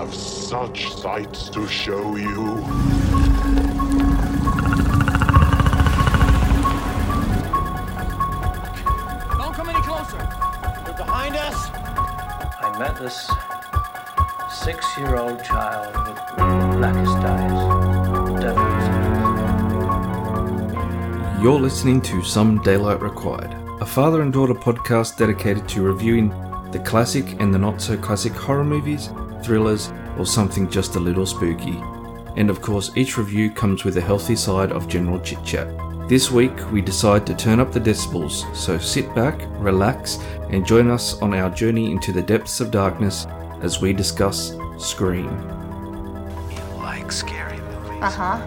have such sights to show you. Don't come any closer. They're behind us. I met this six year old child with the blackest eyes, devil's eyes. You're listening to Some Daylight Required, a father and daughter podcast dedicated to reviewing the classic and the not so classic horror movies, thrillers, or something just a little spooky. And of course, each review comes with a healthy side of general chit chat. This week, we decide to turn up the decibels, so sit back, relax, and join us on our journey into the depths of darkness as we discuss Scream. You like scary movies? Uh huh.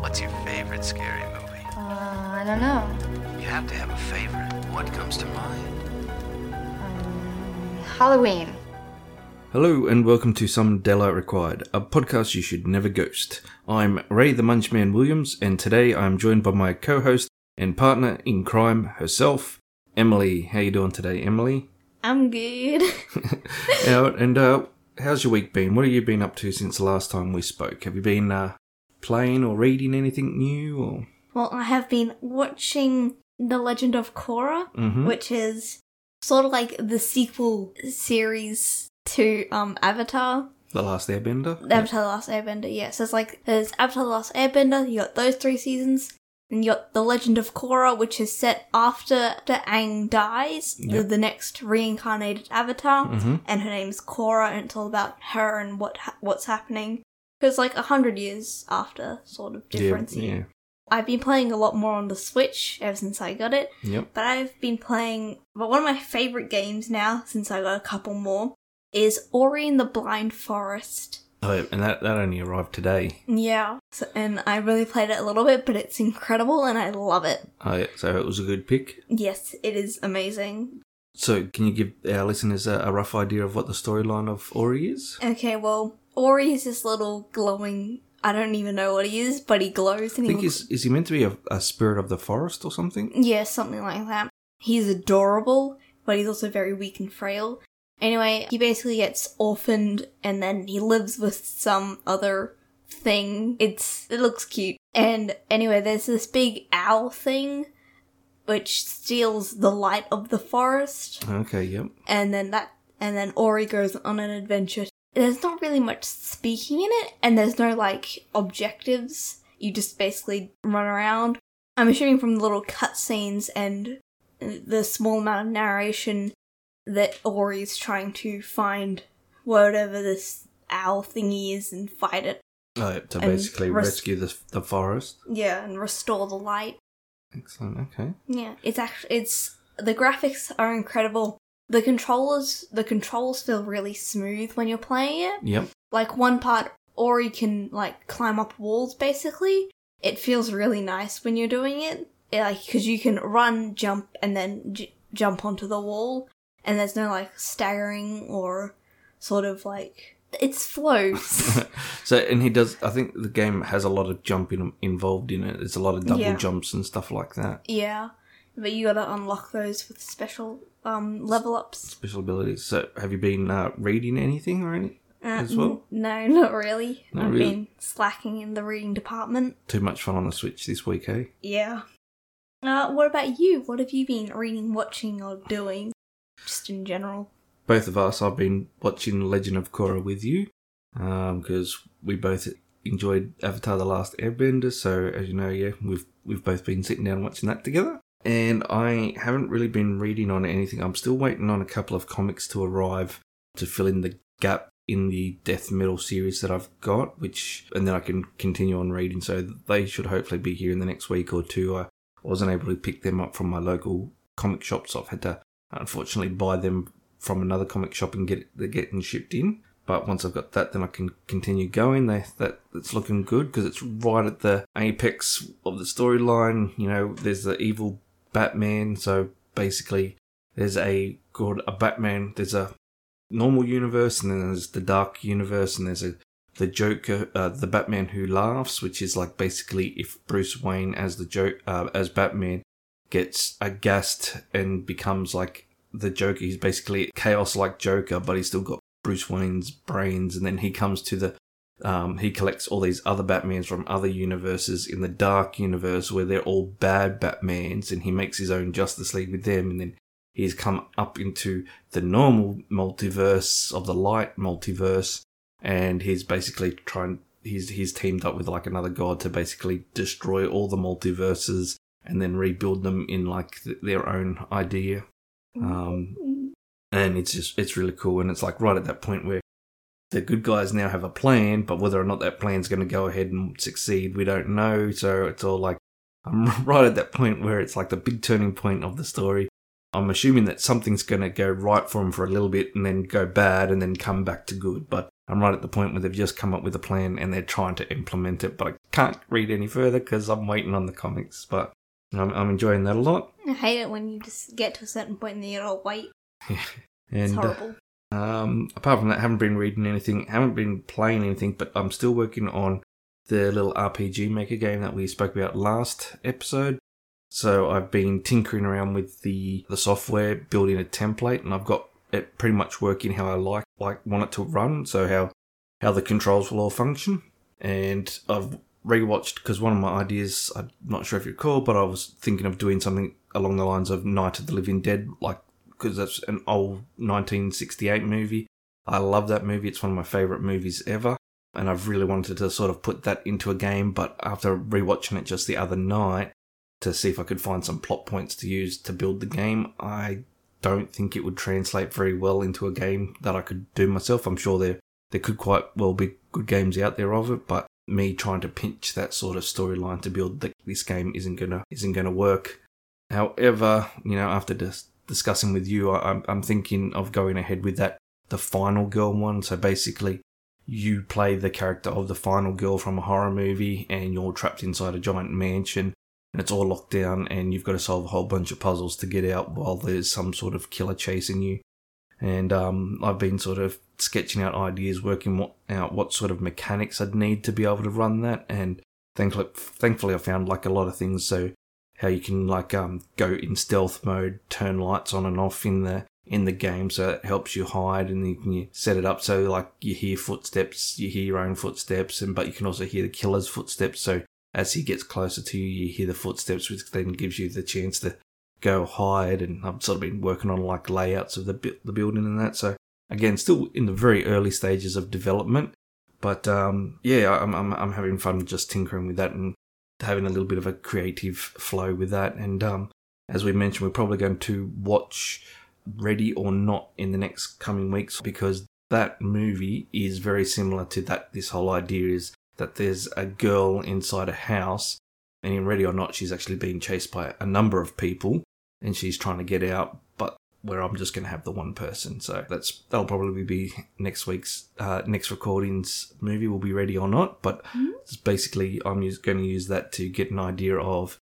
What's your favorite scary movie? Uh, I don't know. You have to have a favorite. What comes to mind? Halloween. Hello and welcome to Some Daylight Required, a podcast you should never ghost. I'm Ray the Munchman Williams, and today I'm joined by my co-host and partner in crime herself, Emily. How you doing today, Emily? I'm good. And uh, how's your week been? What have you been up to since the last time we spoke? Have you been uh, playing or reading anything new? Or well, I have been watching The Legend of Korra, Mhm. which is sort of like the sequel series to um Avatar. the Last Airbender? Avatar The Last Airbender, yeah. So it's like there's Avatar The Last Airbender, you got those three seasons. and you got The Legend of Korra, which is set after the Aang dies, the, Yep. the next reincarnated avatar, Mhm. and her name's Korra, and it's all about her and what ha- what's happening. Because like a hundred years after, sort of difference Yeah, here. yeah. I've been playing a lot more on the Switch ever since I got it, Yep. but I've been playing. But one of my favorite games now, since I got a couple more, is Ori and the Blind Forest. Oh, and that, that only arrived today. Yeah, so, and I really played it a little bit, but it's incredible and I love it. Oh, yeah, so it was a good pick. Yes, it is amazing. So, can you give our listeners a, a rough idea of what the storyline of Ori is? Okay, well, Ori is this little glowing. I don't even know what he is, but he glows I and he think looks is is he meant to be a, a spirit of the forest or something? Yeah, something like that. He's adorable, but he's also very weak and frail. Anyway, he basically gets orphaned and then he lives with some other thing. It's it looks cute. And anyway, there's this big owl thing which steals the light of the forest Okay, yep. and then that and then Ori goes on an adventure. There's not really much speaking in it, and there's no like objectives. You just basically run around. I'm assuming from the little cutscenes and the small amount of narration that Ori's trying to find whatever this owl thingy is and fight it. Oh, to And basically res- rescue the the forest. Yeah, and restore the light. Excellent. Okay. Yeah, it's actually it's the graphics are incredible. The controllers the controls feel really smooth when you're playing it. Yep. Like one part Ori can like climb up walls basically. It feels really nice when you're doing it. Yeah, like cuz you can run, jump and then j- jump onto the wall and there's no like staggering or sort of like it's flows. so, and he does. I think the game has a lot of jumping involved in it. There's a lot of double Yeah. jumps and stuff like that. yeah. But you got to unlock those with special um level ups. Special abilities. So, have you been uh, reading anything or any Uh, as well? n- no, not really. Not I've really? been slacking in the reading department. Too much fun on the Switch this week, eh? Yeah. Uh, what about you? What have you been reading, watching, or doing? Just in general. both of us, I've been watching Legend of Korra with you um, because we both enjoyed Avatar: The Last Airbender. So, as you know, yeah, we've we've both been sitting down watching that together. And I haven't really been reading on anything. I'm still waiting on a couple of comics to arrive to fill in the gap in the death metal series that I've got, which and then I can continue on reading. So they should hopefully be here in the next week or two. I wasn't able to pick them up from my local comic shop, so I've had to unfortunately buy them from another comic shop and get they're getting shipped in. But once I've got that, then I can continue going. They that it's looking good because it's right at the apex of the storyline. You know, there's the evil Batman. So basically, there's a good a Batman. There's a normal universe, and then there's the dark universe, and there's a the Joker, uh, the Batman who laughs, which is like basically if Bruce Wayne as the joke uh, as Batman gets aghast and becomes like the Joker. He's basically chaos like Joker, but he's still got Bruce Wayne's brains, and then he comes to the um, he collects all these other Batmans from other universes in the Dark Universe where they're all bad Batmans, and he makes his own Justice League with them, and then he's come up into the normal multiverse of the light multiverse, and he's basically trying. He's he's teamed up with like another god to basically destroy all the multiverses and then rebuild them in like th- their own idea. Um, and it's just it's really cool, and it's like right at that point where the good guys now have a plan, but whether or not that plan's going to go ahead and succeed, we don't know. So it's all like I'm right at that point where it's like the big turning point of the story. I'm assuming that something's going to go right for them for a little bit and then go bad and then come back to good. But I'm right at the point where they've just come up with a plan and they're trying to implement it. But I can't read any further because I'm waiting on the comics. But I'm, I'm enjoying that a lot. I hate it when you just get to a certain point and then you're all white. It's And uh, horrible. Um, apart from that, haven't been reading anything, haven't been playing anything, but I'm still working on the little RPG maker game that we spoke about last episode. So I've been tinkering around with the the software, building a template, and I've got it pretty much working how I like like want it to run. So how how the controls will all function, and I've rewatched because one of my ideas, I'm not sure if you recall, but I was thinking of doing something along the lines of Night of the Living Dead, like because that's an old 1968 movie. I love that movie. It's one of my favorite movies ever. And I've really wanted to sort of put that into a game, but after rewatching it just the other night to see if I could find some plot points to use to build the game, I don't think it would translate very well into a game that I could do myself. I'm sure there there could quite well be good games out there of it, but me trying to pinch that sort of storyline to build the, this game isn't gonna isn't gonna work. However, you know, after dis- discussing with you, I, I'm thinking of going ahead with that the final girl one. So basically, you play the character of the final girl from a horror movie, and you're trapped inside a giant mansion, and it's all locked down, and you've got to solve a whole bunch of puzzles to get out while there's some sort of killer chasing you. And um, I've been sort of sketching out ideas, working out what sort of mechanics I'd need to be able to run that. And thankfully, thankfully, I found like a lot of things. So how you can like um, go in stealth mode, turn lights on and off in the in the game, so it helps you hide, and you can set it up so like you hear footsteps, you hear your own footsteps, and but you can also hear the killer's footsteps. So as he gets closer to you, you hear the footsteps, which then gives you the chance to go hide. And I've sort of been working on like layouts of the the building and that. So again, still in the very early stages of development, but um, yeah, I'm, I'm I'm having fun just tinkering with that and having a little bit of a creative flow with that. And um, as we mentioned, we're probably going to watch Ready or Not in the next coming weeks because that movie is very similar to that. This whole idea is that there's a girl inside a house, and in Ready or Not, she's actually being chased by a number of people, and she's trying to get out. But where I'm just going to have the one person, so that's that'll probably be next week's uh, next recordings movie will be Ready or Not. But it's basically I'm use, going to use that to get an idea of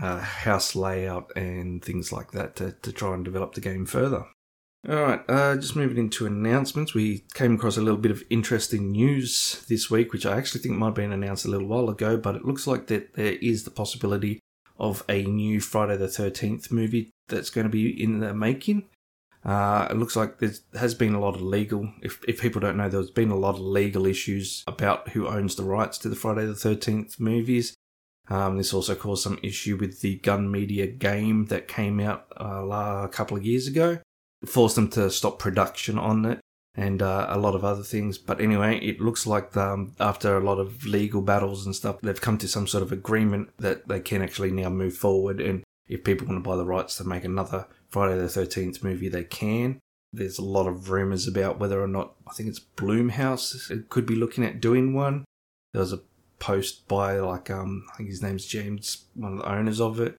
uh, house layout and things like that to, to try and develop the game further. All right, uh, just moving into announcements. We came across a little bit of interesting news this week, which I actually think might have been announced a little while ago, but it looks like that there is the possibility of a new Friday the 13th movie that's going to be in the making. Uh, it looks like there has been a lot of legal, if, if people don't know, there's been a lot of legal issues about who owns the rights to the Friday the 13th movies. Um, this also caused some issue with the Gun Media game that came out uh, a couple of years ago. It forced them to stop production on it and uh, a lot of other things. But anyway, it looks like um, after a lot of legal battles and stuff, they've come to some sort of agreement that they can actually now move forward. And if people want to buy the rights to make another Friday the 13th movie, they can. There's a lot of rumors about whether or not, I think it's Blumhouse, could be looking at doing one. There was a post by like um I think his name's James, one of the owners of it.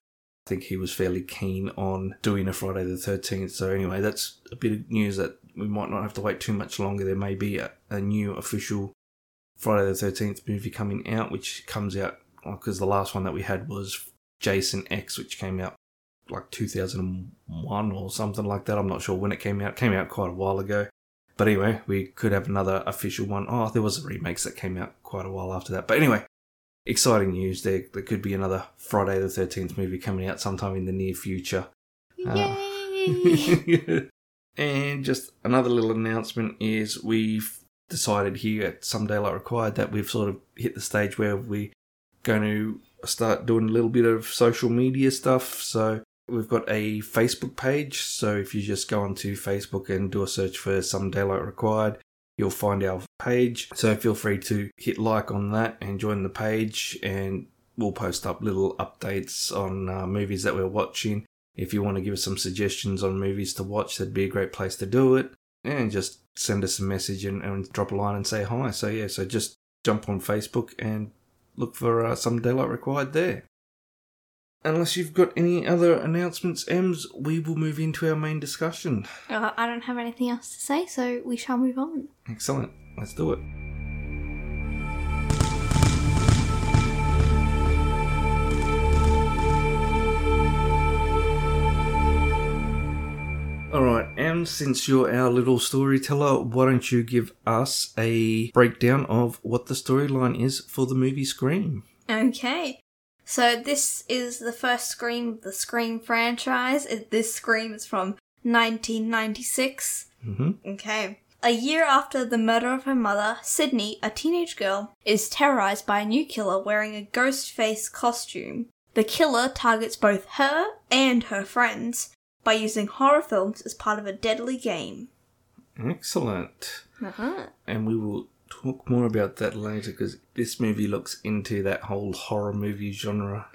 I think he was fairly keen on doing a Friday the thirteenth. So anyway, that's a bit of news that we might not have to wait too much longer. There may be a, a new official Friday the thirteenth movie coming out, which comes out because the last one that we had was Jason X, which came out like 2001 or something like that. I'm not sure when it came out. It came out quite a while ago. But anyway, we could have another official one. Oh, there was a remakes that came out quite a while after that. But anyway, exciting news. There, there could be another Friday the 13th movie coming out sometime in the near future. Yay! Uh, And just another little announcement is we've decided here at Some Daylight Required that we've sort of hit the stage where we're going to start doing a little bit of social media stuff. So we've got a Facebook page. So if you just go onto Facebook and do a search for Some Daylight Required, you'll find our page. So feel free to hit like on that and join the page. And we'll post up little updates on uh, movies that we're watching. If you want to give us some suggestions on movies to watch, that'd be a great place to do it. And just send us a message and, and drop a line and say hi. So yeah, so just jump on Facebook and look for uh, some daylight required there. Unless you've got any other announcements, Ems, we will move into our main discussion. Uh, I don't have anything else to say, so we shall move on. Excellent. Let's do it. Alright, Em, since you're our little storyteller, why don't you give us a breakdown of what the storyline is for the movie Scream? Okay. So this is the first Scream of the Scream franchise. This Scream is from 1996. hmm Okay. A year after the murder of her mother, Sidney, a teenage girl, is terrorized by a new killer wearing a ghost face costume. The killer targets both her and her friends by using horror films as part of a deadly game. Excellent. Uh-huh. And we will talk more about that later because this movie looks into that whole horror movie genre,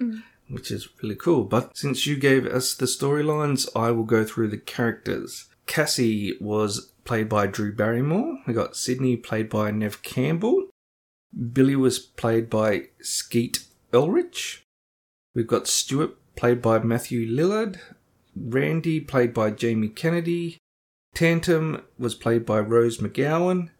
which is really cool. But since you gave us the storylines, I will go through the characters. Cassie was played by Drew Barrymore. We got Sidney played by Neve Campbell. Billy was played by Skeet Ulrich. We've got Stuart played by Matthew Lillard. Randy played by Jamie Kennedy. Tantum was played by Rose McGowan.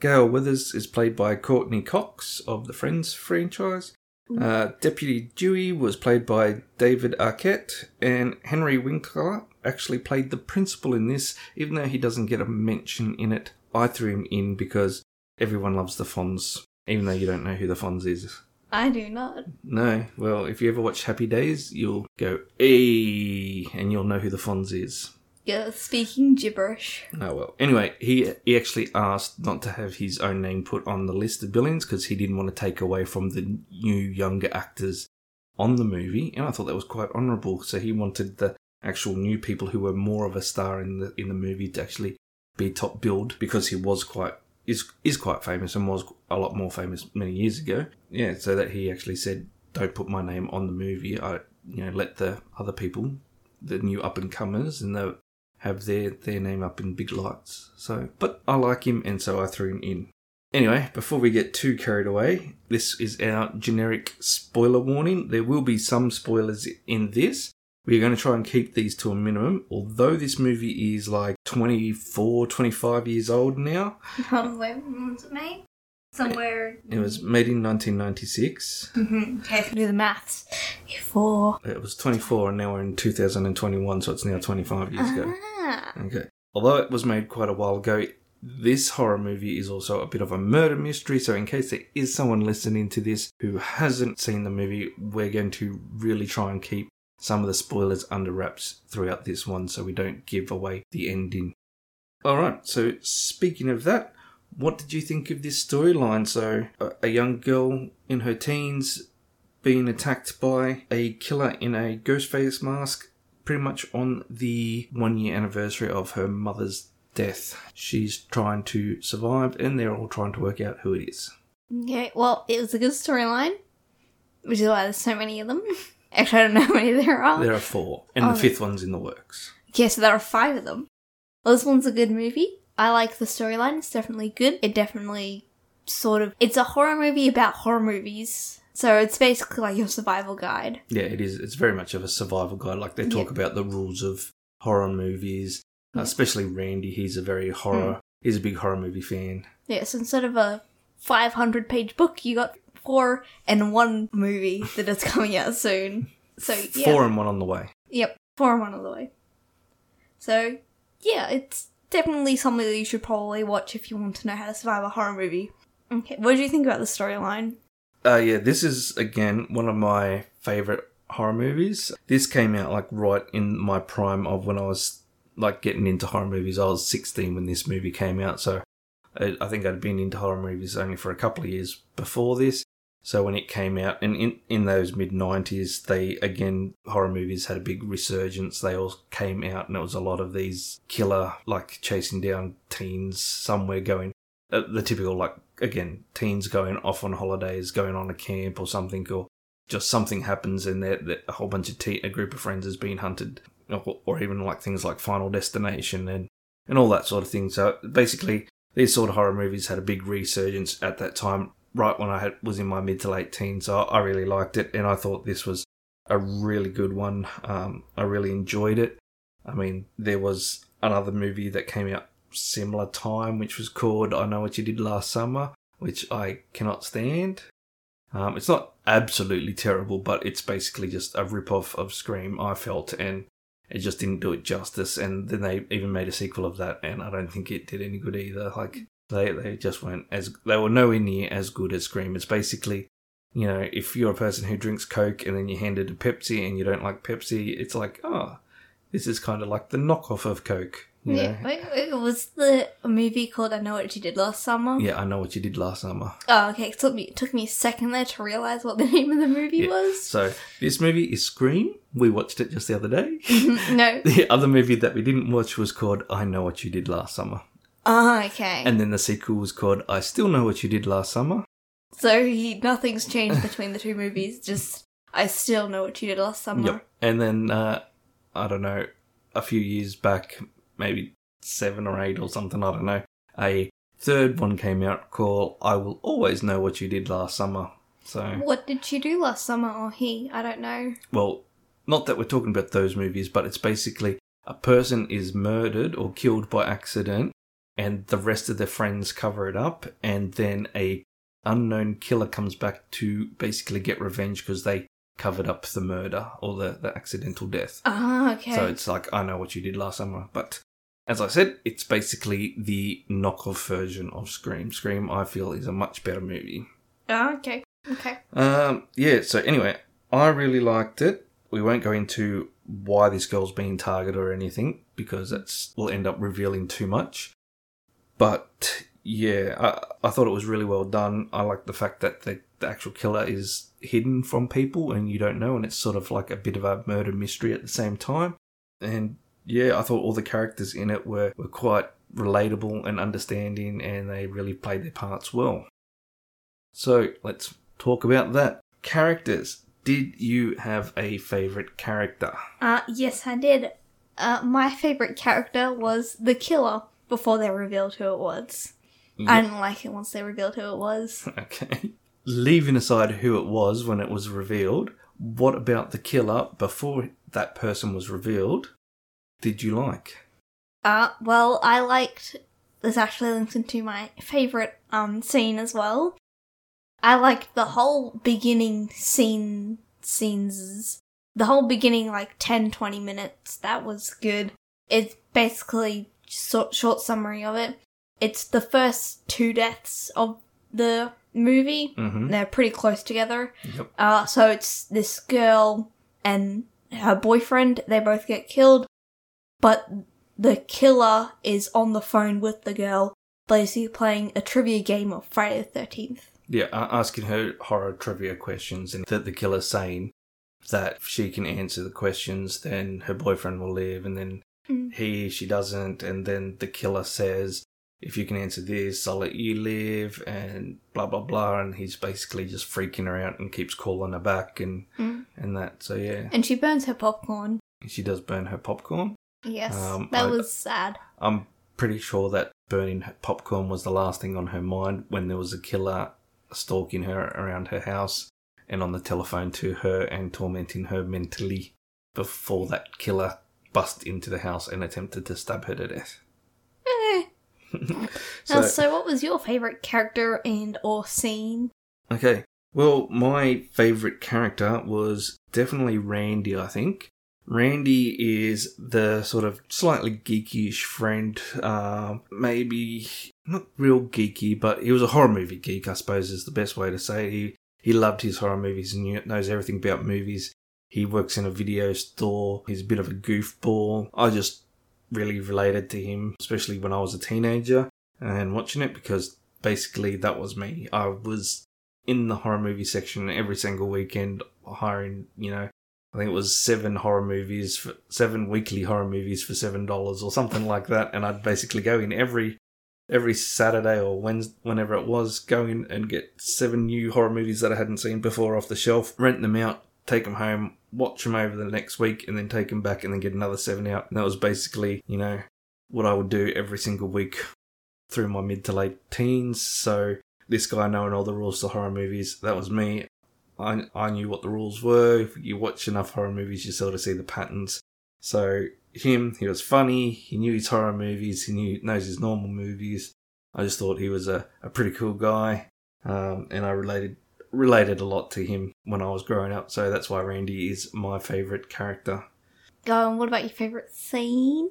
Gale Weathers is played by Courteney Cox of the Friends franchise. Uh, Deputy Dewey was played by David Arquette, and Henry Winkler actually played the principal in this, even though he doesn't get a mention in it. I threw him in because everyone loves the Fonz, even though you don't know who the Fonz is. I do not. No, well, if you ever watch Happy Days, you'll go, "Hey," and you'll know who the Fonz is. You're speaking gibberish. Oh well. Anyway, he he actually asked not to have his own name put on the list of billings because he didn't want to take away from the new younger actors on the movie, and I thought that was quite honourable. So he wanted the actual new people who were more of a star in the in the movie to actually be top billed because he was quite is is quite famous and was a lot more famous many years ago. Yeah, so that he actually said, "Don't put my name on the movie. I you know let the other people, the new up and comers, and the have their their name up in big lights. So, but I like him, and so I threw him in. Anyway, before we get too carried away, this is our generic spoiler warning. There will be some spoilers in this. We're going to try and keep these to a minimum, although this movie is like 24, 25 years old now. when was it made? Somewhere. It was made in 1996. Mhm. Okay, if we do the maths. Four. It was 24, and now we're in 2021, so it's now 25 years ago. Ah. Okay. Although it was made quite a while ago, this horror movie is also a bit of a murder mystery. So, in case there is someone listening to this who hasn't seen the movie, we're going to really try and keep some of the spoilers under wraps throughout this one so we don't give away the ending. Alright, so speaking of that, what did you think of this storyline? So, a, young girl in her teens being attacked by a killer in a ghost face mask pretty much on the one year anniversary of her mother's death. She's trying to survive, and they're all trying to work out who it is. Okay, well, it was a good storyline, which is why there's so many of them. Actually, I don't know how many there are. There are four, and Oh. the fifth one's in the works. Okay, so there are five of them. Well, this one's a good movie. I like the storyline. It's definitely good. It definitely sort of. It's a horror movie about horror movies. So it's basically like your survival guide. Yeah, it is. It's very much of a survival guide. Like they talk Yeah. about the rules of horror movies, Yeah. especially Randy. He's a very horror. Hmm. He's a big horror movie fan. Yeah, so instead of a 500 page book, you got four and one movie that is coming out soon. So, yeah. Four and one on the way. Yep, four and one on the way. So, yeah, it's definitely something that you should probably watch if you want to know how to survive a horror movie. Okay, what do you think about the storyline? Uh, yeah, this is again one of my favorite horror movies. This came out like right in my prime of when I was like getting into horror movies. I was 16 when this movie came out, so I, I think I'd been into horror movies only for a couple of years before this. So when it came out, and in, in those mid 90s, they again, horror movies had a big resurgence. They all came out, and it was a lot of these killer, like chasing down teens somewhere going, uh, the typical, like, again, teens going off on holidays, going on a camp or something, or just something happens and they're- a whole bunch of te- a group of friends is being hunted, or, or even like things like Final Destination and and all that sort of thing. So basically, these sort of horror movies had a big resurgence at that time, right when I had, was in my mid to late teens. So I really liked it, and I thought this was a really good one. Um, I really enjoyed it. I mean, there was another movie that came out similar time, which was called I Know What You Did Last Summer, which I cannot stand. Um, it's not absolutely terrible, but it's basically just a rip off of Scream, I felt, and it just didn't do it justice. And then they even made a sequel of that, and I don't think it did any good either. Like, they, they just weren't as, they were nowhere near as good as Scream. It's basically, you know, if you're a person who drinks Coke and then you hand it a Pepsi and you don't like Pepsi, it's like, oh, this is kind of like the knockoff of Coke. Yeah, wait, wait, was the movie called I Know What You Did Last Summer? Yeah, I know what you did last summer. Oh, okay. It took me, it took me a second there to realize what the name of the movie Yeah. was. So this movie is Scream. We watched it just the other day. no. the other movie that we didn't watch was called I Know What You Did Last Summer. Oh, okay. And then the sequel was called I Still Know What You Did Last Summer. so he, nothing's changed between the two movies. Just I still know what you did last summer. Yep. And then uh, I don't know, a few years back, maybe seven or eight or something, I don't know, a third one came out called I Will Always Know What You Did Last Summer. So What did she do last summer, or he? I don't know. well, not that we're talking about those movies, but it's basically a person is murdered or killed by accident, and the rest of their friends cover it up, and then a unknown killer comes back to basically get revenge because they covered up the murder or the, the accidental death. Ah, okay. So it's like I know what you did last summer, but as I said, it's basically the knockoff version of Scream. Scream, I feel, is a much better movie. Ah, okay. Okay. Um, yeah, so anyway, I really liked it. We won't go into why this girl's being targeted or anything because that's will end up revealing too much. But yeah, I, I thought it was really well done. I like the fact that the, the actual killer is hidden from people and you don't know, and it's sort of like a bit of a murder mystery at the same time. And yeah, I thought all the characters in it were, were quite relatable and understanding, and they really played their parts well. So let's talk about that. Characters. Did you have a favorite character? Uh, yes, I did. Uh, my favorite character was the killer before they revealed who it was. I didn't like it once they revealed who it was. Okay. Leaving aside who it was when it was revealed, what about the killer before that person was revealed did you like? Uh, well, I liked. This actually links into my favorite um scene as well. I liked the whole beginning scene scenes. The whole beginning, like 10, 20 minutes. That was good. It's basically short, short summary of it. It's the first two deaths of the movie. Mm-hmm. They're pretty close together. Yep. Uh, so it's this girl and her boyfriend. They both get killed, but the killer is on the phone with the girl, basically playing a trivia game of Friday the Thirteenth. Yeah, asking her horror trivia questions, and that the killer's saying that if she can answer the questions, then her boyfriend will live, and then Mm. he, she doesn't, and then the killer says, if you can answer this, I'll let you live, and blah blah blah, and he's basically just freaking her out and keeps calling her back and Mm. and that. So yeah, And she burns her popcorn. she does burn her popcorn. Yes, Um, that I- was sad. I'm pretty sure that burning her popcorn was the last thing on her mind when there was a killer stalking her around her house and on the telephone to her and tormenting her mentally before that killer bust into the house and attempted to stab her to death. Eh. So, Now, so, what was your favorite character and or scene? okay. Well, my favorite character was definitely Randy, I think. Randy is the sort of slightly geeky-ish friend, um, maybe not real geeky, but he was a horror movie geek, I suppose is the best way to say it. He, he loved his horror movies and knew, knows everything about movies. He works in a video store. He's a bit of a goofball. I just really related to him, especially when I was a teenager and watching it because basically that was me. I was in the horror movie section every single weekend, hiring, you know, I think it was seven horror movies, for, seven weekly horror movies for seven dollars or something like that, and I'd basically go in every every Saturday or Wednesday, whenever it was, go in and get seven new horror movies that I hadn't seen before off the shelf, rent them out, take them home, watch them over the next week, and then take them back and then get another seven out. And that was basically, you know, what I would do every single week through my mid to late teens. So this guy knowing all the rules to horror movies, that was me. I, I knew what the rules were. If you watch enough horror movies, you sort of see the patterns. So him, he was funny. He knew his horror movies. He knew knows his normal movies. I just thought he was a, a pretty cool guy, um, and I related related a lot to him when I was growing up. So that's why Randy is my favorite character. Go on, what about your favourite scene?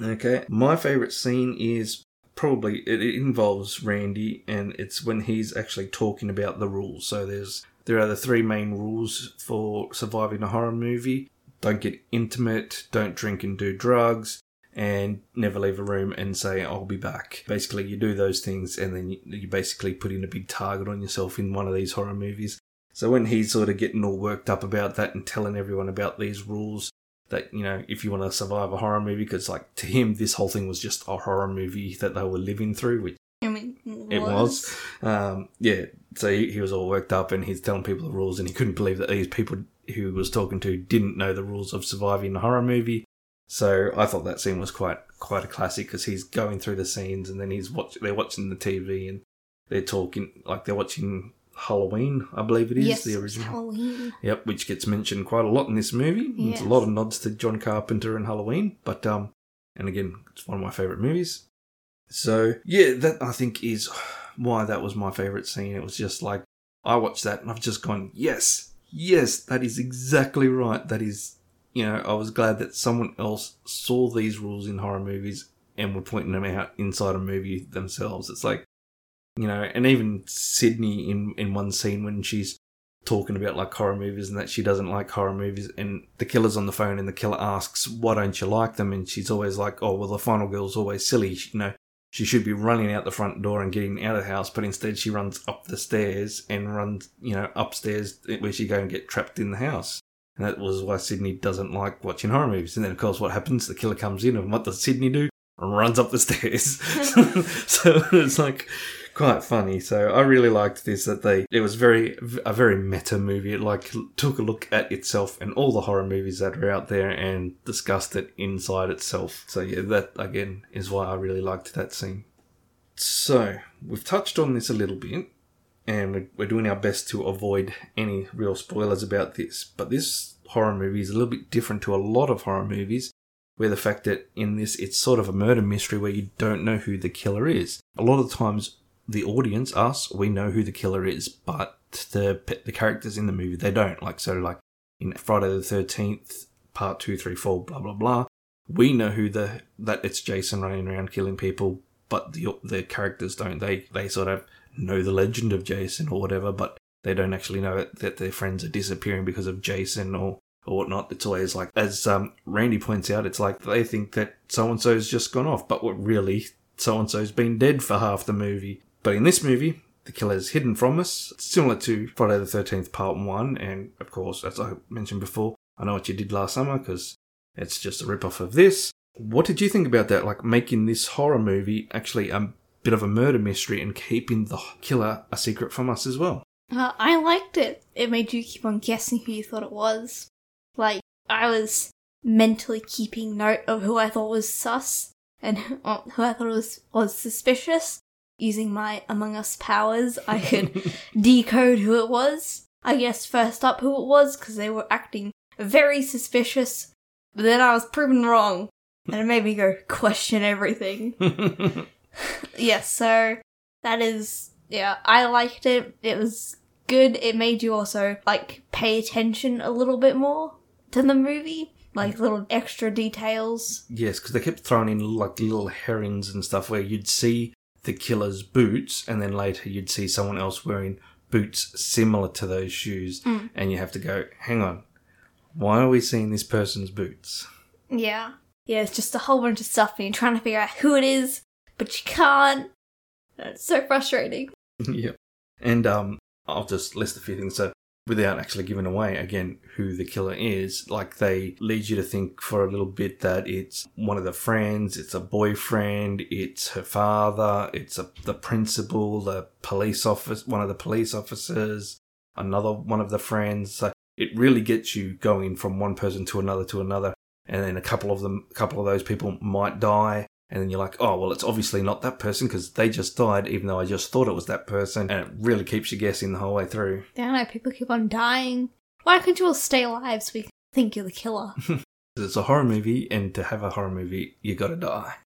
Okay, my favorite scene is probably it, it involves Randy, and it's when he's actually talking about the rules. So there's there are the three main rules for surviving a horror movie: don't get intimate, don't drink and do drugs, and never leave a room and say I'll be back. Basically, you do those things, and then you, basically put in a big target on yourself in one of these horror movies. So when he's sort of getting all worked up about that and telling everyone about these rules, that you know if you want to survive a horror movie because like to him this whole thing was just a horror movie that they were living through which I mean, it was um, yeah so he, he was all worked up and he's telling people the rules and he couldn't believe that these people who he was talking to didn't know the rules of surviving a horror movie so i thought that scene was quite quite a classic because he's going through the scenes and then he's watch they're watching the tv and they're talking like they're watching halloween i believe it is yes, the original Halloween. Yep, which gets mentioned quite a lot in this movie. It's a lot of nods to John Carpenter and Halloween, but um, and again, it's one of my favorite movies. So yeah, that I think is why that was my favorite scene. It was just like I watched that and I've just gone, yes, yes, that is exactly right. That is, you know, I was glad that someone else saw these rules in horror movies and were pointing them out inside a movie themselves. It's like, you know, and even Sidney in in one scene when she's talking about like horror movies and that she doesn't like horror movies and the killer's on the phone and the killer asks why don't you like them? And she's always like oh well the final girl's always silly. She- you know she should be running out the front door and getting out of the house but instead she runs up the stairs and runs you know upstairs where she go and get trapped in the house and that was why Sidney doesn't like watching horror movies and then of course what happens the killer comes in and what does Sidney do runs up the stairs so it's like quite funny. So I really liked this that they it was very a very meta movie. It like took a look at itself and all the horror movies that are out there and discussed it inside itself. So yeah, that again is why I really liked that scene. So we've touched on this a little bit. And we're- doing our best to avoid any real spoilers about this. But this horror movie is a little bit different to a lot of horror movies where the fact that in this it's sort of a murder mystery where you don't know who the killer is. A lot of the times, the audience, us, we know who the killer is, but the the characters in the movie they don't. Like so, like in Friday the Thirteenth, Part Two, Three, Four, blah blah blah. We know who the that it's Jason running around killing people, but the the characters don't. They they sort of know the legend of Jason or whatever, but they don't actually know that, that their friends are disappearing because of Jason or or whatnot. It's always like, as um, Randy points out, it's like they think that so and so's just gone off, but what really so and so's been dead for half the movie. But in this movie, the killer's hidden from us, It's similar to Friday the 13th Part 1, and of course, as I mentioned before, I know what you did last summer because it's just a rip off of this. What did you think about that? Like making this horror movie actually a bit of a murder mystery and keeping the killer a secret from us as well? Uh, I liked it. It made you keep on guessing who you thought it was. Like, I was mentally keeping note of who I thought was sus and who uh, who I thought was, was suspicious. Using my Among Us powers, I could decode who it was. I guessed first up who it was because they were acting very suspicious, but then I was proven wrong. And it made me go question everything. yes, so that is yeah, I liked it. It was good. It made you also like pay attention a little bit more to the movie, like mm. little extra details. Yes, because they kept throwing in like little herrings and stuff where you'd see the killer's boots, and then later you'd see someone else wearing boots similar to those shoes, mm. and you have to go, hang on, why are we seeing this person's boots? Yeah. Yeah, it's just a whole bunch of stuff, and you're trying to figure out who it is, but you can't. And It's so frustrating. yeah. And um, I'll just list a few things. So, without actually giving away again who the killer is, like they lead you to think for a little bit that it's one of the friends, it's a boyfriend, it's her father, it's a, the principal, the police office, one of the police officers, another one of the friends. So it really gets you going from one person to another to another, and then a couple of them, a couple of those people might die. And then you're like, oh, well, it's obviously not that person because they just died, even though I just thought it was that person. And it really keeps you guessing the whole way through. Know, people keep on dying. Why couldn't you all stay alive so we can think you're the killer? It's a horror movie, and to have a horror movie, you gotta die.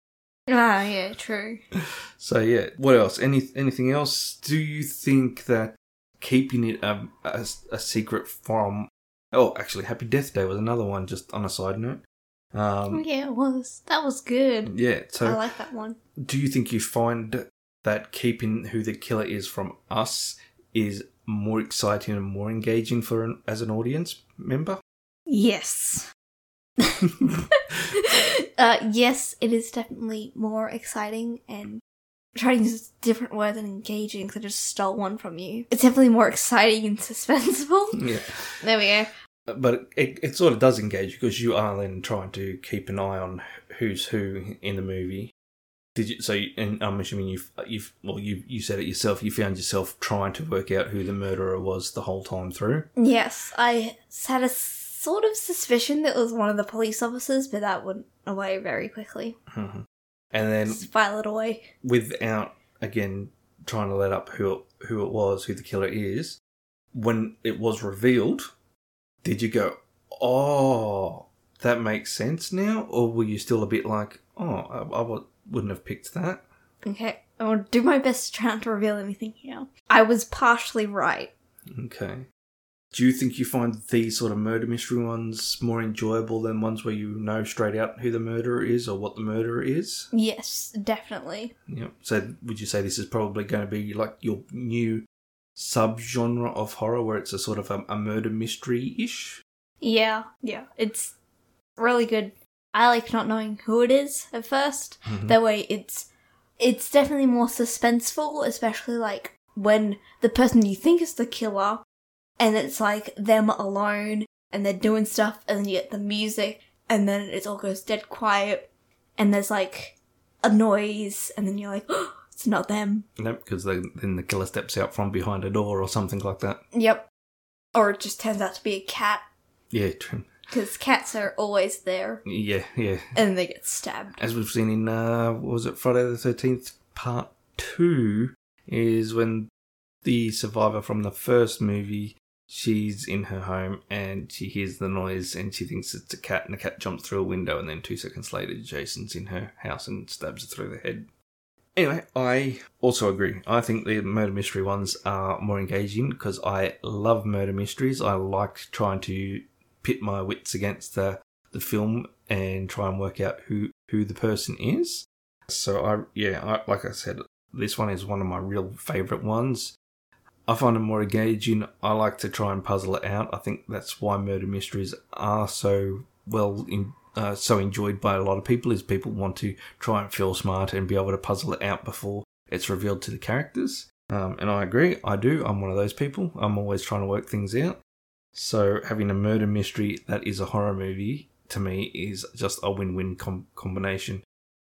ah, yeah, true. So yeah, what else? Any anything else? Do you think that keeping it a, a, a secret from? Oh, actually, Happy Death Day was another one. Just on a side note. Um, yeah, it was. That was good. yeah. So I like that one. do you think you find that keeping who the killer is from us is more exciting and more engaging for an, as an audience member? Yes. uh, yes, it is definitely more exciting and trying to use a different words than engaging because I just stole one from you. It's definitely more exciting and suspenseful. Yeah. There we go. But it, it sort of does engage because you are then trying to keep an eye on who's who in the movie. Did you? So, you, and I'm assuming you've you've well, you you said it yourself. You found yourself trying to work out who the murderer was the whole time through. Yes, I had a sort of suspicion that it was one of the police officers, but that went away very quickly. Mhm. And then Just file it away. without again trying to let up who it, who it was, who the killer is, when it was revealed, did you go, "Oh, that makes sense now," or were you still a bit like, "Oh, I, I wouldn't have picked that"? Okay, I will do my best to try not to reveal anything here. I was partially right. Okay. Do you think you find these sort of murder mystery ones more enjoyable than ones where you know straight out who the murderer is or what the murderer is? Yes, definitely. Yep. So would you say this is probably going to be like your new subgenre of horror where it's a sort of a, a murder mystery ish? Yeah, yeah, it's really good. I like not knowing who it is at 1st mm-hmm. That way, it's it's definitely more suspenseful, especially like when the person you think is the killer, and it's like them alone, and they're doing stuff, and then you get the music, and then it all goes dead quiet, and there's like a noise, and then you're like, oh, it's not them. Nope, because then then the killer steps out from behind a door or something like that. Yep. Or it just turns out to be a cat, Yeah, true. because cats are always there, Yeah, yeah. and they get stabbed. as we've seen in uh what was it Friday the thirteenth part two is when the survivor from the first movie she's in her home and she hears the noise and she thinks it's a cat and the cat jumps through a window and then two seconds later Jason's in her house and stabs her through the head. Anyway, I also agree. I think the murder mystery ones are more engaging because I love murder mysteries. I like trying to pit my wits against the the film and try and work out who who the person is. So I yeah, I, like I said, this one is one of my real favorite ones. I find them more engaging. I like to try and puzzle it out. I think that's why murder mysteries are so well in, uh, so enjoyed by a lot of people. Is people want to try and feel smart and be able to puzzle it out before it's revealed to the characters. Um, and I agree. I do. I'm one of those people. I'm always trying to work things out. So having a murder mystery that is a horror movie to me is just a win-win com- combination.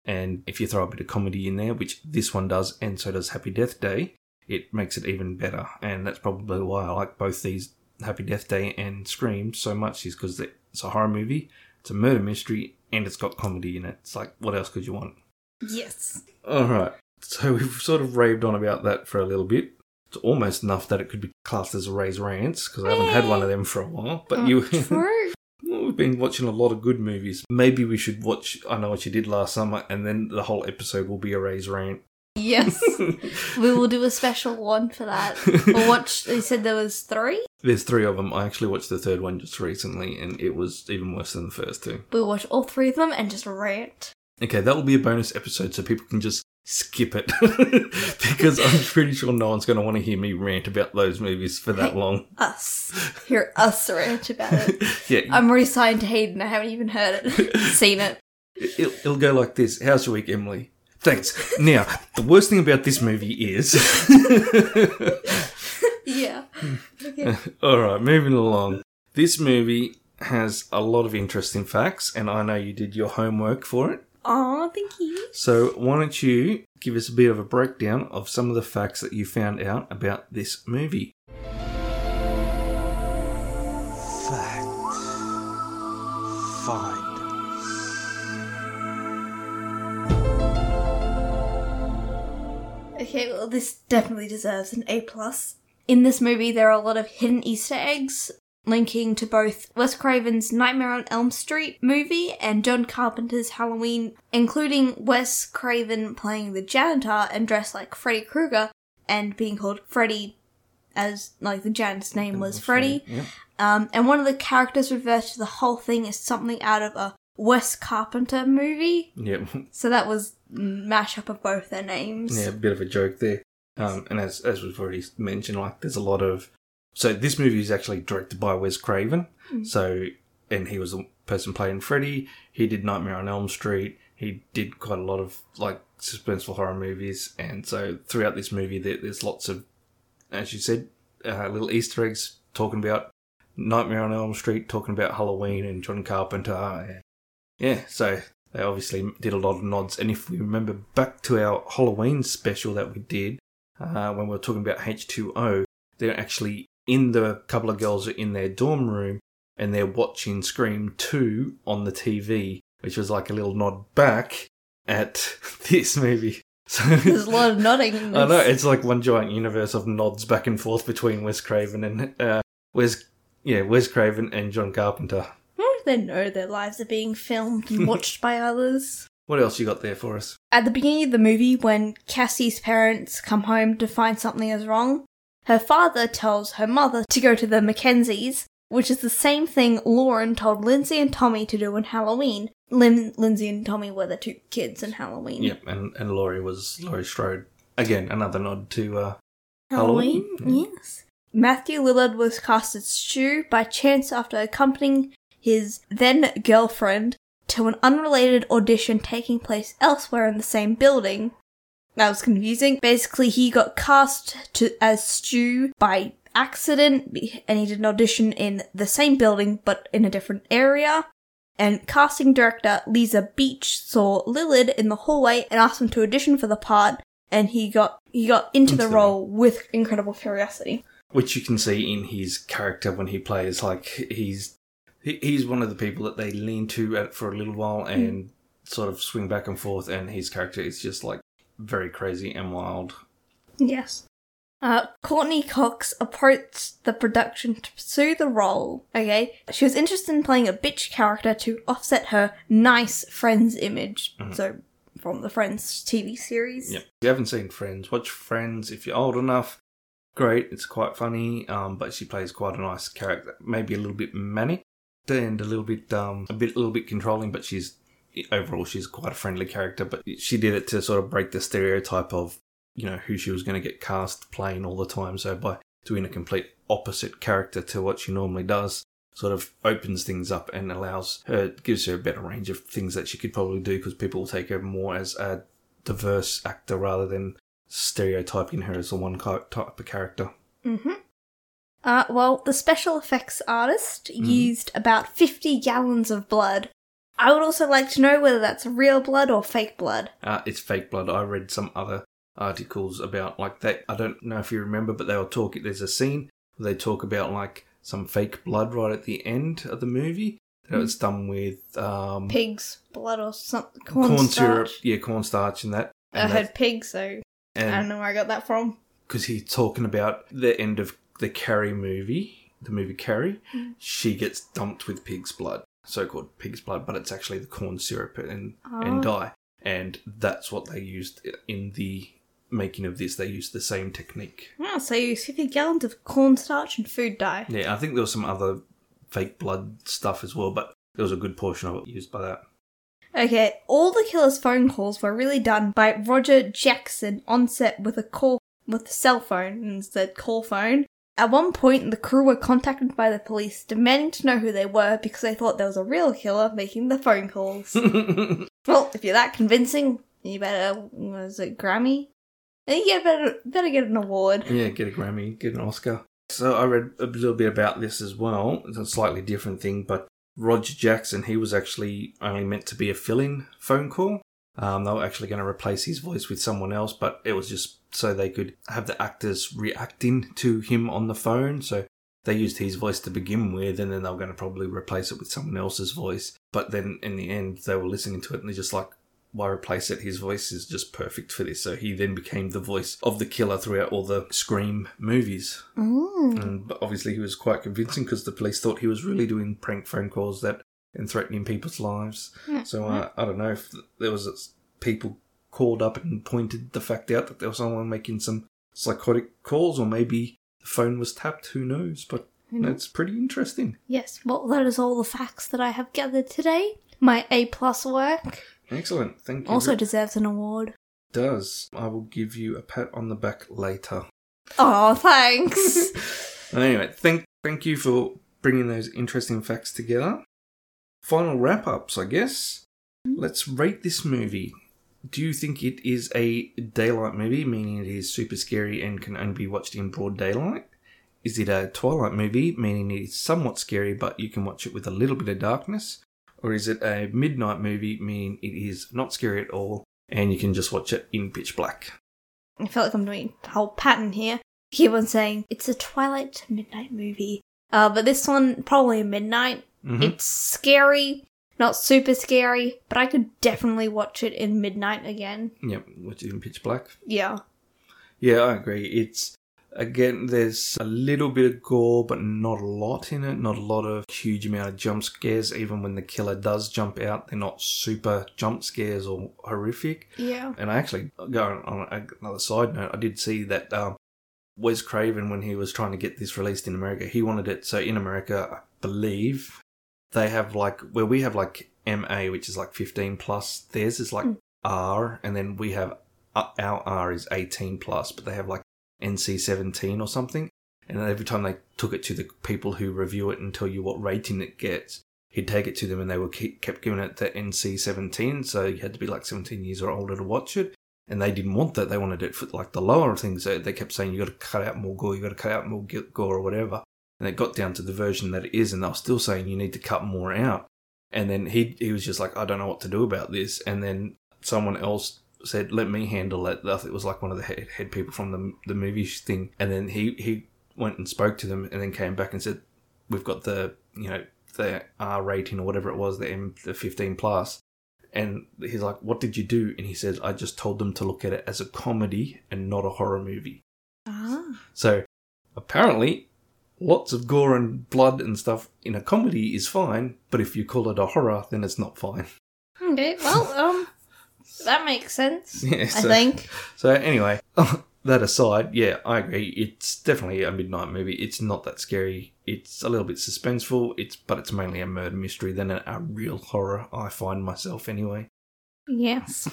And if you throw a bit of comedy in there, which this one does, and so does Happy Death Day, it makes it even better. And that's probably why I like both these Happy Death Day and Scream so much, is because it's a horror movie, it's a murder mystery, and it's got comedy in it. It's like, what else could you want? Yes. All right. So we've sort of raved on about that for a little bit. It's almost enough that it could be classed as a Ray's rants because I haven't had one of them for a while. But oh, you, True. We've been watching a lot of good movies. Maybe we should watch I Know What You Did Last Summer, and then the whole episode will be a Ray's rant. Yes. we will do a special one for that. We'll watch, they said there was three. There's three of them. I actually watched the third one just recently, and it was even worse than the first two. We'll watch all three of them and just rant. Okay, that will be a bonus episode, so people can just skip it because I'm pretty sure no one's going to want to hear me rant about those movies for that Hey. long. Us. Hear us rant about it. Yeah, I'm already signed to Hayden. I haven't even heard it, seen it. It'll, it'll go like this. How's your week, Emily? Thanks. Now, the worst thing about this movie is. Yeah. Okay. All right, moving along. This movie has a lot of interesting facts, and I know you did your homework for it. Aw, thank you. So, why don't you give us a bit of a breakdown of some of the facts that you found out about this movie? Okay, well, this definitely deserves an A plus. In this movie, there are a lot of hidden Easter eggs linking to both Wes Craven's Nightmare on Elm Street movie and John Carpenter's Halloween, including Wes Craven playing the janitor and dressed like Freddy Krueger and being called Freddy as like the janitor's name was Freddy. Yep. Um, and one of the characters refers to the whole thing as something out of a Wes Carpenter movie. Yep. So that was mashup of both their names. Yeah, a bit of a joke there. Um, and as as we've already mentioned, like there's a lot of so this movie is actually directed by Wes Craven. So and he was the person playing Freddy. He did Nightmare on Elm Street. He did quite a lot of like suspenseful horror movies. And so throughout this movie, there, there's lots of, as you said, uh, little Easter eggs talking about Nightmare on Elm Street, talking about Halloween and John Carpenter. Yeah, so they obviously did a lot of nods. And if we remember back to our Halloween special that we did, uh, when we were talking about H2O, they're actually in the couple of girls are in their dorm room and they're watching Scream 2 on the TV, which was like a little nod back at this movie. So There's a lot of nodding. I know it's like one giant universe of nods back and forth between Wes Craven and uh, Wes, yeah, Wes Craven and John Carpenter. They know their lives are being filmed and watched by others? What else you got there for us? At the beginning of the movie, when Cassie's parents come home to find something is wrong, her father tells her mother to go to the Mackenzies, which is the same thing Lauren told Lindsay and Tommy to do on Halloween. Lin- Lindsay and Tommy were the two kids in Halloween. Yep, and and Laurie was Laurie Strode again. Another nod to uh, Halloween? Halloween? Yes. Matthew Lillard was cast as Stu by chance after accompanying his then girlfriend to an unrelated audition taking place elsewhere in the same building. That was confusing. Basically, he got cast to as Stu by accident, and he did an audition in the same building but in a different area. And casting director Lisa Beach saw Lillard in the hallway and asked him to audition for the part, and he got he got into the Into the role with incredible curiosity. which you can see in his character when he plays. Like he's he, he's one of the people that they lean to for a little while and sort of swing back and forth, and his character is just like very crazy and wild. Yes. Uh, Courteney Cox approached the production to pursue the role. Okay, she was interested in playing a bitch character to offset her nice Friends image. So, from the Friends TV series. Yep. If you haven't seen Friends, watch Friends if you're old enough. Great, it's quite funny, um, but she plays quite a nice character. Maybe a little bit manic and a little bit, um, a bit, a little bit controlling, but she's overall she's quite a friendly character. But she did it to sort of break the stereotype of you know who she was going to get cast playing all the time. So by doing a complete opposite character to what she normally does, sort of opens things up and allows her, gives her a better range of things that she could probably do because people will take her more as a diverse actor rather than stereotyping her as a one type of character. Uh, well, the special effects artist used about 50 gallons of blood. I would also like to know whether that's real blood or fake blood. Uh, it's fake blood. I read some other articles about like that. I don't know if you remember, but they were talking. There's a scene where they talk about like some fake blood right at the end of the movie. That was done with um, Pig's blood or something. corn, Corn, syrup, yeah, cornstarch and that. I And heard pigs, so I don't know where I got that from. because he's talking about the end of the Carrie movie, the movie Carrie, Mm. she gets dumped with pig's blood, so-called pig's blood, but it's actually the corn syrup and Oh. and dye, and that's what they used in the making of this. They used the same technique. Oh, so you use 50 gallons of cornstarch and food dye. Yeah, I think there was some other fake blood stuff as well, but there was a good portion of it used by that. Okay, all the killer's phone calls were really done by Roger Jackson on set with a call with a cell phone instead call phone. At one point, the crew were contacted by the police demanding to know who they were because they thought there was a real killer making the phone calls. well, if you're that convincing, you better, was it Grammy? Then you get better, better get an award. Yeah, get a Grammy, get an Oscar. So I read a little bit about this as well. It's a slightly different thing, but Roger Jackson, he was actually only meant to be a fill-in phone call. Um, they were actually going to replace his voice with someone else, but it was just so they could have the actors reacting to him on the phone. So they used his voice to begin with, and then they were going to probably replace it with someone else's voice. But then in the end, they were listening to it and they're just like, why replace it? His voice is just perfect for this. So he then became the voice of the killer throughout all the Scream movies. Mm. And but obviously, he was quite convincing because the police thought he was really doing prank phone calls that and threatening people's lives. So uh, I don't know if there was people called up and pointed the fact out that there was someone making some psychotic calls, or maybe the phone was tapped. Who knows? But that's pretty interesting. Yes, well, that is all the facts that I have gathered today. My A plus work Excellent. Thank you. also deserves an award. does. I will give you a pat on the back later. Oh, thanks. Anyway, thank thank you for bringing those interesting facts together. Final wrap ups, I guess. Let's rate this movie. Do you think it is a daylight movie, meaning it is super scary and can only be watched in broad daylight? Is it a twilight movie, meaning it is somewhat scary but you can watch it with a little bit of darkness? Or is it a midnight movie, meaning it is not scary at all and you can just watch it in pitch black? I feel like I'm doing a whole pattern here. Keep on saying it's a twilight midnight movie. Uh, but this one probably midnight. Mhm. It's scary, not super scary, but I could definitely watch it in midnight again. Yep, watch it in pitch black. Yeah. Yeah, I agree. It's again, there's a little bit of gore, but not a lot in it. Not a lot of huge amount of jump scares. Even when the killer does jump out, they're not super jump scares or horrific. Yeah. And I actually, going on another side note, I did see that um, Wes Craven, when he was trying to get this released in America, he wanted it. So in America, I believe they have like where we have like MA, which is like 15 plus. Theirs is like R, and then we have uh, our R is 18 plus, but they have like NC 17 or something. And every time they took it to the people who review it and tell you what rating it gets, he'd take it to them and they were keep, kept giving it the NC 17. So you had to be like 17 years or older to watch it. And they didn't want that. They wanted it for like the lower things. So they kept saying, you got to cut out more gore, you got to cut out more gore or whatever. And it got down to the version that it is. And they were still saying, you need to cut more out. And then he, he was just like, I don't know what to do about this. And then someone else said, "Let me handle it." I think it was like one of the head, head people from the the movie thing, and then he he went and spoke to them, and then came back and said, "We've got the you know the R rating or whatever it was, the M the fifteen plus." And he's like, "What did you do?" And he says, "I just told them to look at it as a comedy and not a horror movie." Ah. So apparently, lots of gore and blood and stuff in a comedy is fine, but if you call it a horror, then it's not fine. Okay, well, um, that makes sense. Yeah, I think. So anyway, that aside, yeah, I agree. It's definitely a midnight movie. It's not that scary. It's a little bit suspenseful. It's but it's mainly a murder mystery than a, a real horror. I find myself anyway. Yes.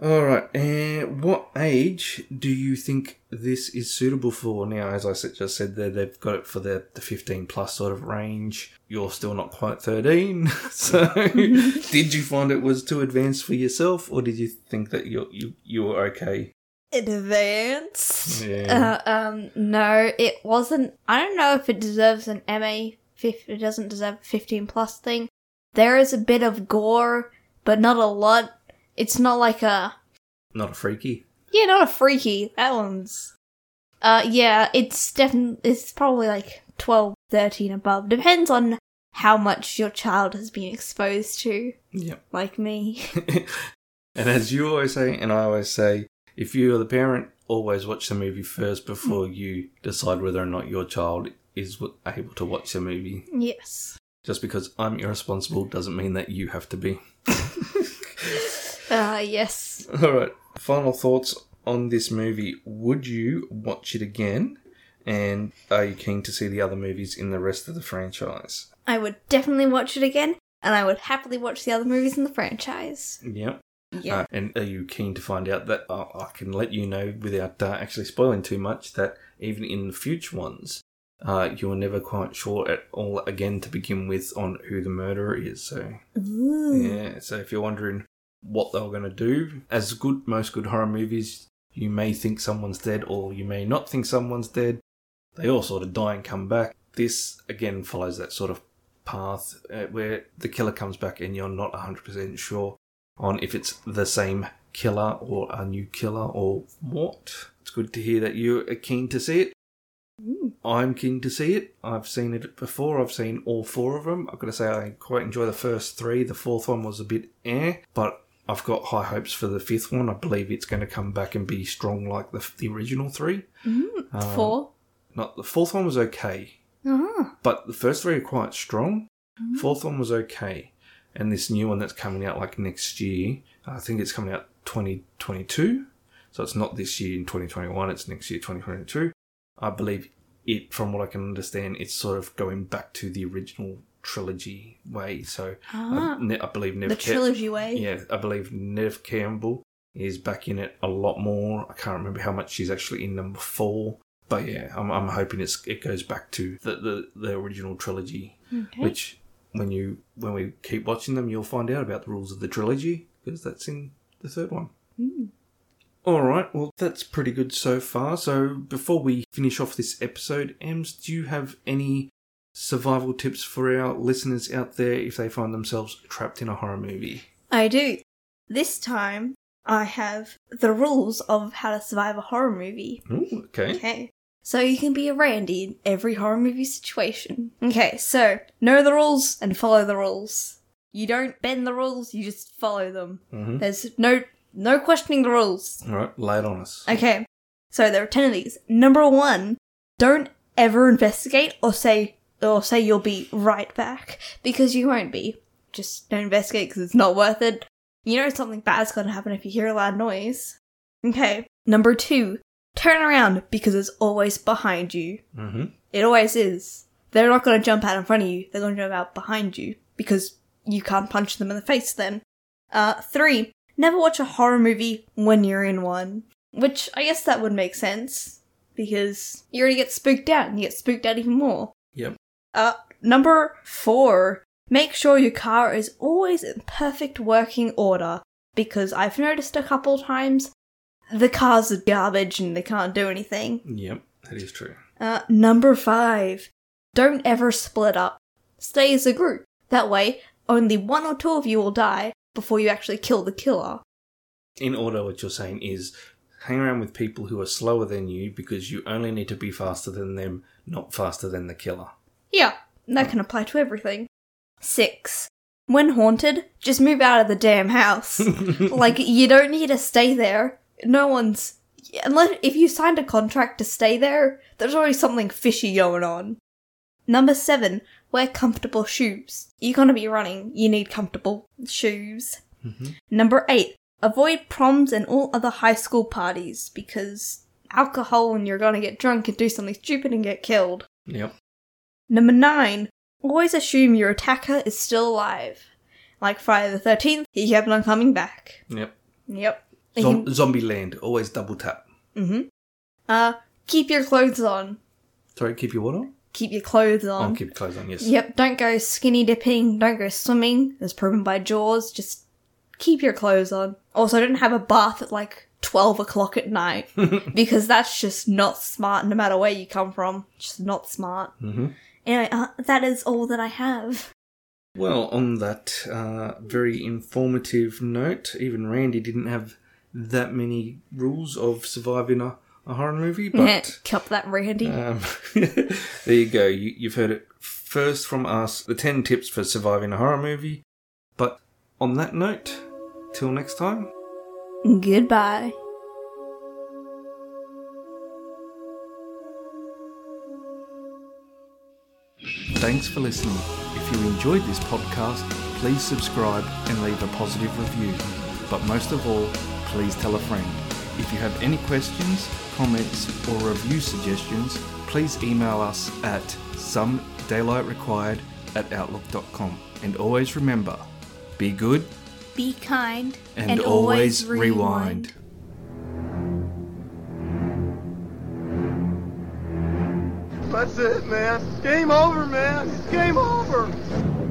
All right, and what age do you think this is suitable for? Now, as I said- just said there, they've got it for the, the 15 plus sort of range. You're still not quite 13. So, did you find it was too advanced for yourself, or did you think that you you you were okay? Advanced. Yeah. Uh, um, no, it wasn't. I don't know if it deserves an MA. Fif- it doesn't deserve a 15 plus thing. There is a bit of gore, but not a lot. It's not like a Not a freaky. yeah, not a freaky. That one's. Uh, yeah, it's definitely it's probably like 12, 13 above. Depends on how much your child has been exposed to. Yep. Like me. and as you always say, and I always say, if you are the parent, always watch the movie first before you decide whether or not your child is able to watch the movie. yes. Just because I'm irresponsible doesn't mean that you have to be. Uh, yes. All right. Final thoughts on this movie. Would you watch it again? And are you keen to see the other movies in the rest of the franchise? I would definitely watch it again, and I would happily watch the other movies in the franchise. Yep. Yeah. Uh, and are you keen to find out that uh, I can let you know without uh, actually spoiling too much that even in the future ones, uh, you're never quite sure at all again to begin with on who the murderer is. So yeah, so if you're wondering what they were going to do, as good most good horror movies, you may think someone's dead or you may not think someone's dead. They all sort of die and come back. This again follows that sort of path uh, where the killer comes back and you're not 100% sure on if it's the same killer or a new killer or what. It's good to hear that you are keen to see it. I'm keen to see it. I've seen it before. I've seen all four of them. I've got to say I quite enjoy the first three. The fourth one was a bit eh, but I've got high hopes for the fifth one. I believe it's going to come back and be strong like the, the original three. Mm-hmm. Um, Four. Not the fourth one was okay, Uh-huh. but the first three are quite strong. Mm-hmm. Fourth one was okay, and this new one that's coming out like next year, I think it's coming out 2022. So it's not this year in 2021. It's next year 2022. I believe it, from what I can understand, it's sort of going back to the original trilogy way. So I, ah, ne- I believe Neve The Ca- trilogy way. Yeah, I believe Neve Campbell is back in it a lot more. I can't remember how much she's actually in number four. But yeah, I'm, I'm hoping it's it goes back to the, the, the original trilogy, which when you when we keep watching them, you'll find out about the rules of the trilogy because that's in the third one. Hmm. All right, well that's pretty good so far. So before we finish off this episode, Ems, do you have any survival tips for our listeners out there if they find themselves trapped in a horror movie? I do. This time, I have the rules of how to survive a horror movie. Ooh, okay. Okay. So you can be a Randy in every horror movie situation. Okay, so know the rules and follow the rules. You don't bend the rules, you just follow them. Mhm. There's no no questioning the rules. All right, lay it on us. Okay. So there are 10 of these. Number 1, don't ever investigate or say or say you'll be right back because you won't be. Just don't investigate because it's not worth it. You know something bad's going to happen if you hear a loud noise. Okay. Number 2, turn around because it's always behind you. Mm-hmm. It always is. They're not going to jump out in front of you. They're going to jump out behind you because you can't punch them in the face then. Uh, three, never watch a horror movie when you're in one. Which I guess that would make sense because you already get spooked out and you get spooked out even more. Uh, number four, make sure your car is always in perfect working order because I've noticed a couple times the cars are garbage and they can't do anything. Yep, that is true. Uh, number five, don't ever split up. Stay as a group. That way, only one or two of you will die before you actually kill the killer. In order, what you're saying is hang around with people who are slower than you because you only need to be faster than them, not faster than the killer. Yeah, that can apply to everything. Six, when haunted, just move out of the damn house. like, you don't need to stay there. No one's. Unless if you signed a contract to stay there, there's already something fishy going on. Number seven, wear comfortable shoes. You're gonna be running, you need comfortable shoes. Mm-hmm. Number eight, avoid proms and all other high school parties because alcohol and you're gonna get drunk and do something stupid and get killed. Yep. Number nine, always assume your attacker is still alive. Like Friday the 13th, he kept on coming back. Yep. Yep. Zom- can- Zombieland, always double tap. uh, keep your clothes on. Sorry, keep your what on? Keep your clothes on. I'll keep your clothes on, yes. Yep, don't go skinny dipping, don't go swimming, as proven by Jaws, just keep your clothes on. Also, don't have a bath at like 12 o'clock at night, because that's just not smart no matter where you come from. Just not smart. Mm-hmm. Anyway, uh, that is all that I have. Well, on that uh, very informative note, even Randy didn't have that many rules of surviving a, a horror movie, but Cup that Randy. um, there you go. You, you've heard it first from us the 10 tips for surviving a horror movie. But on that note, till next time. Goodbye. Thanks for listening. If you enjoyed this podcast, please subscribe and leave a positive review. But most of all, please tell a friend. If you have any questions, comments, or review suggestions, please email us at some daylight required at outlook.com. And always remember, be good Be kind and, always rewind. That's it, man. Game over, man. Game over.